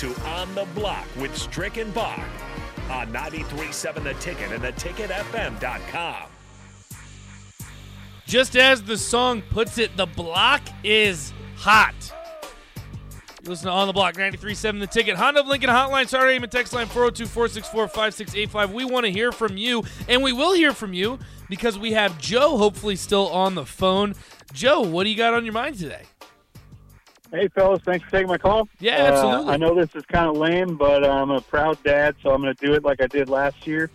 to On the Block with Stricken Bach on 93.7 The Ticket and theticketfm.com. Just as the song puts it, the block is hot. Listen to On the Block, 93.7 The Ticket. Honda of Lincoln Hotline, sorry, aim text line 402-464-5685. We want to hear from you, and we will hear from you because we have Joe hopefully still on the phone. Joe, what do you got on your mind today? Hey, fellas, thanks for taking my call. Yeah, absolutely. Uh, I know this is kind of lame, but uh, I'm a proud dad, so I'm going to do it like I did last year.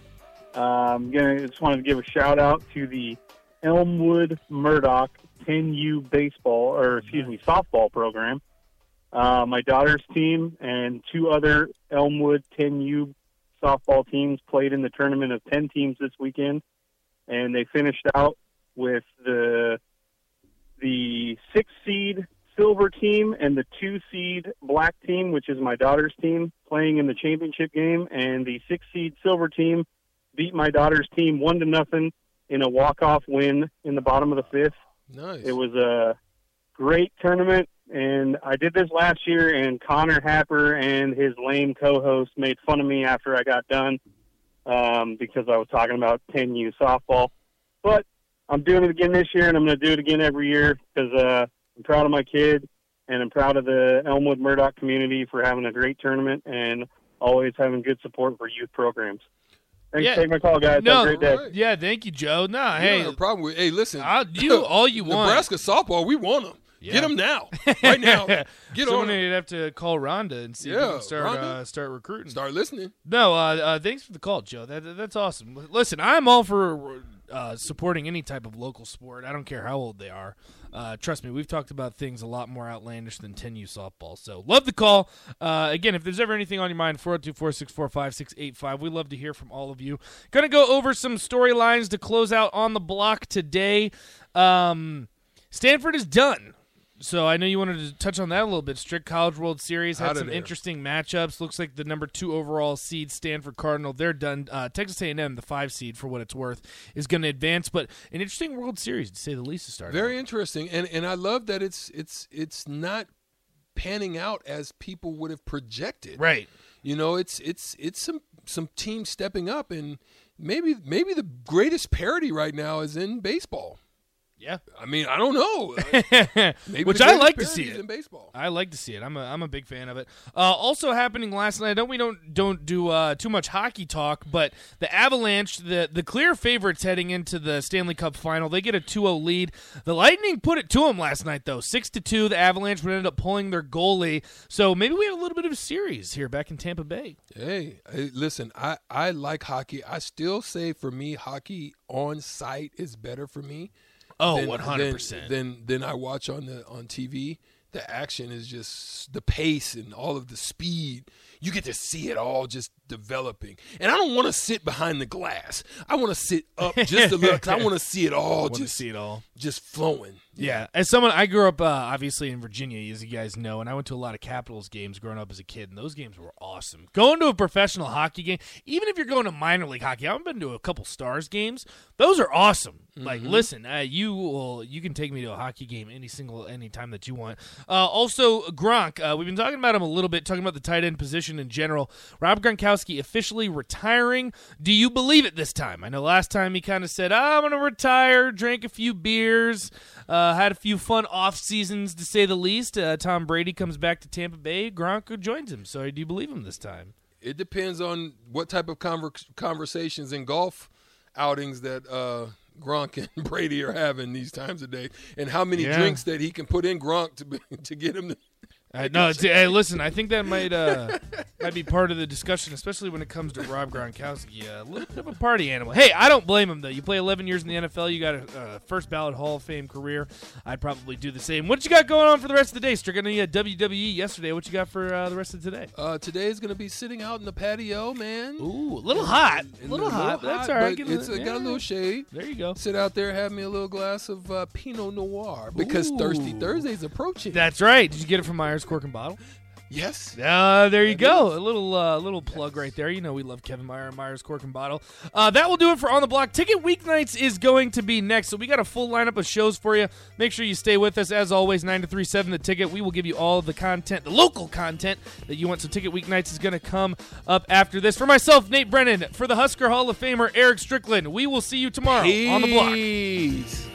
Uh, I'm gonna just wanted to give a shout out to the Elmwood Murdock 10U baseball, or excuse me, softball program. Uh, my daughter's team and two other Elmwood 10U softball teams played in the tournament of 10 teams this weekend, and they finished out with the the six seed silver team and the two seed black team, which is my daughter's team, playing in the championship game, and the six seed silver team beat my daughter's team one to nothing in a walk off win in the bottom of the fifth. Nice. It was a great tournament, and I did this last year, and Connor Happer and his lame co-host made fun of me after I got done um, because I was talking about 10U softball. But I'm doing it again this year, and I'm going to do it again every year because uh, I'm proud of my kid, and I'm proud of the Elmwood Murdock community for having a great tournament and always having good support for youth programs. Thanks Yeah. for taking my call, guys. No, Have a great day. All right. Yeah, thank you, Joe. No, You hey, don't have a problem with. Hey, listen. I'll do all you want. Nebraska softball, we want them. Yeah. Get them now, right now. Get Someone on would have to call Rhonda and see if Yeah, we can start Rhonda. uh, start recruiting. Start listening. No, uh, uh, thanks for the call, Joe. That, that- that's awesome. Listen, I'm all for uh, supporting any type of local sport. I don't care how old they are. Uh, trust me, we've talked about things a lot more outlandish than 10U softball. So love the call. Uh, again, if there's ever anything on your mind, 402-464-5685. We love to hear from all of you. Gonna go over some storylines to close out on the block today. Um, Stanford is done. So I know you wanted to touch on that a little bit. Strict College World Series had some interesting matchups. Looks like the number two overall seed Stanford Cardinal. They're done. Uh, Texas A&M, the five seed for what it's worth, is going to advance. But an interesting World Series to say the least to start. Very out. interesting, and and I love that it's it's it's not panning out as people would have projected. right. You know, it's it's it's some some teams stepping up, and maybe maybe the greatest parity right now is in baseball. Yeah. I mean, I don't know. Maybe Which I like to see it. in baseball. I like to see it. I'm a I'm a big fan of it. Uh, also happening last night. I know we don't don't do uh, too much hockey talk, but the Avalanche, the the clear favorites heading into the Stanley Cup final, they get a 2-0 lead. The Lightning put it to them last night though, six to two. The Avalanche would end up pulling their goalie. So maybe we had a little bit of a series here back in Tampa Bay. Hey, hey, listen, I, I like hockey. I still say for me, hockey on site is better for me. Oh, than- 100%. Then, then than I watch on the on TV. The action is just the pace and all of the speed. You get to see it all just developing. And I don't want to sit behind the glass. I want to sit up just a little. 'cause I want to see it all Want to just see it all. just flowing. Yeah, as someone I grew up uh, obviously in Virginia, as you guys know, and I went to a lot of Capitals games growing up as a kid, and those games were awesome. Going to a professional hockey game, even if you're going to minor league hockey, I've been to a couple Stars games. Those are awesome. Like, listen, uh, you will you can take me to a hockey game any single any time that you want. Uh, also, Gronk, uh, we've been talking about him a little bit, talking about the tight end position in general. Rob Gronkowski officially retiring. Do you believe it this time? I know last time he kind of said, "I'm going to retire," drank a few beers. Uh, had a few fun off seasons to say the least. Uh, Tom Brady comes back to Tampa Bay. Gronk joins him. So do you believe him this time? It depends on what type of conver- conversations and golf outings that uh, Gronk and Brady are having these times a day, and how many Yeah. drinks that he can put in Gronk to be, to get him to. Uh, no, it's, hey, listen. I think that might uh, might be part of the discussion, especially when it comes to Rob Gronkowski. Uh, a little bit of a party animal. Hey, I don't blame him though. You play 11 years in the NFL. You got a uh, first ballot Hall of Fame career. I'd probably do the same. What you got going on for the rest of the day? Stricken you had WWE yesterday. What you got for uh, the rest of today? Uh, today is going to be sitting out in the patio, man. Ooh, a little hot. A And little hot. but that's all hot, right. but it's a- uh, got a little shade. There you go. Sit out there, have me a little glass of uh, Pinot Noir because Thirsty Ooh. Thursday's approaching. That's right. Did you get it from Myers Cork and Bottle? Yes. Uh, there you go. is. A little uh, little plug right there. You know we love Kevin Meyer and Myers Cork and Bottle. Uh, that will do it for On the Block. Ticket Weeknights is going to be next, so we got a full lineup of shows for you. Make sure you stay with us. As always, 9 to 3 7 The Ticket. We will give you all of the content, the local content that you want. So Ticket Weeknights is going to come up after this. For myself, Nate Brennan, for the Husker Hall of Famer, Eric Strickland, we will see you tomorrow on the block. Peace.